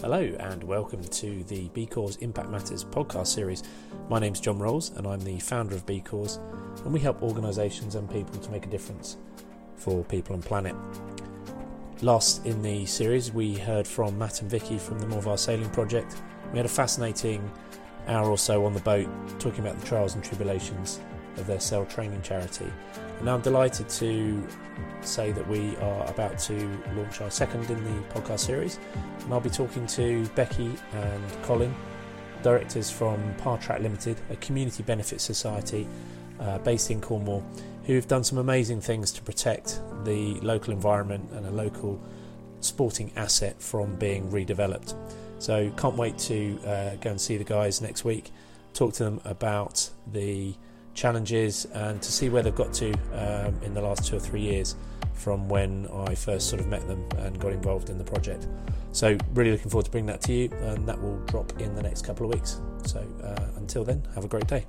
Hello, and welcome to the B Corps Impact Matters podcast series. My name's John Rolls, and I'm the founder of B Corps, and we help organisations and people to make a difference for people and planet. Last in the series, we heard from Matt and Vicky from the Morvar Sailing Project. We had a fascinating hour or so on the boat talking about the trials and tribulations of their sail training charity. And now I'm delighted to say that we are about to launch our second in the podcast series, and I'll be talking to Becky and Collin, directors from Par Track Limited, a community benefit society uh, based in Cornwall, who've done some amazing things to protect the local environment and a local sporting asset from being redeveloped. So, can't wait to uh, go and see the guys next week, talk to them about the challenges and to see where they've got to um, in the last two or three years from when I first sort of met them and got involved in the project. So, really looking forward to bringing that to you, and that will drop in the next couple of weeks. So, uh, until then, have a great day.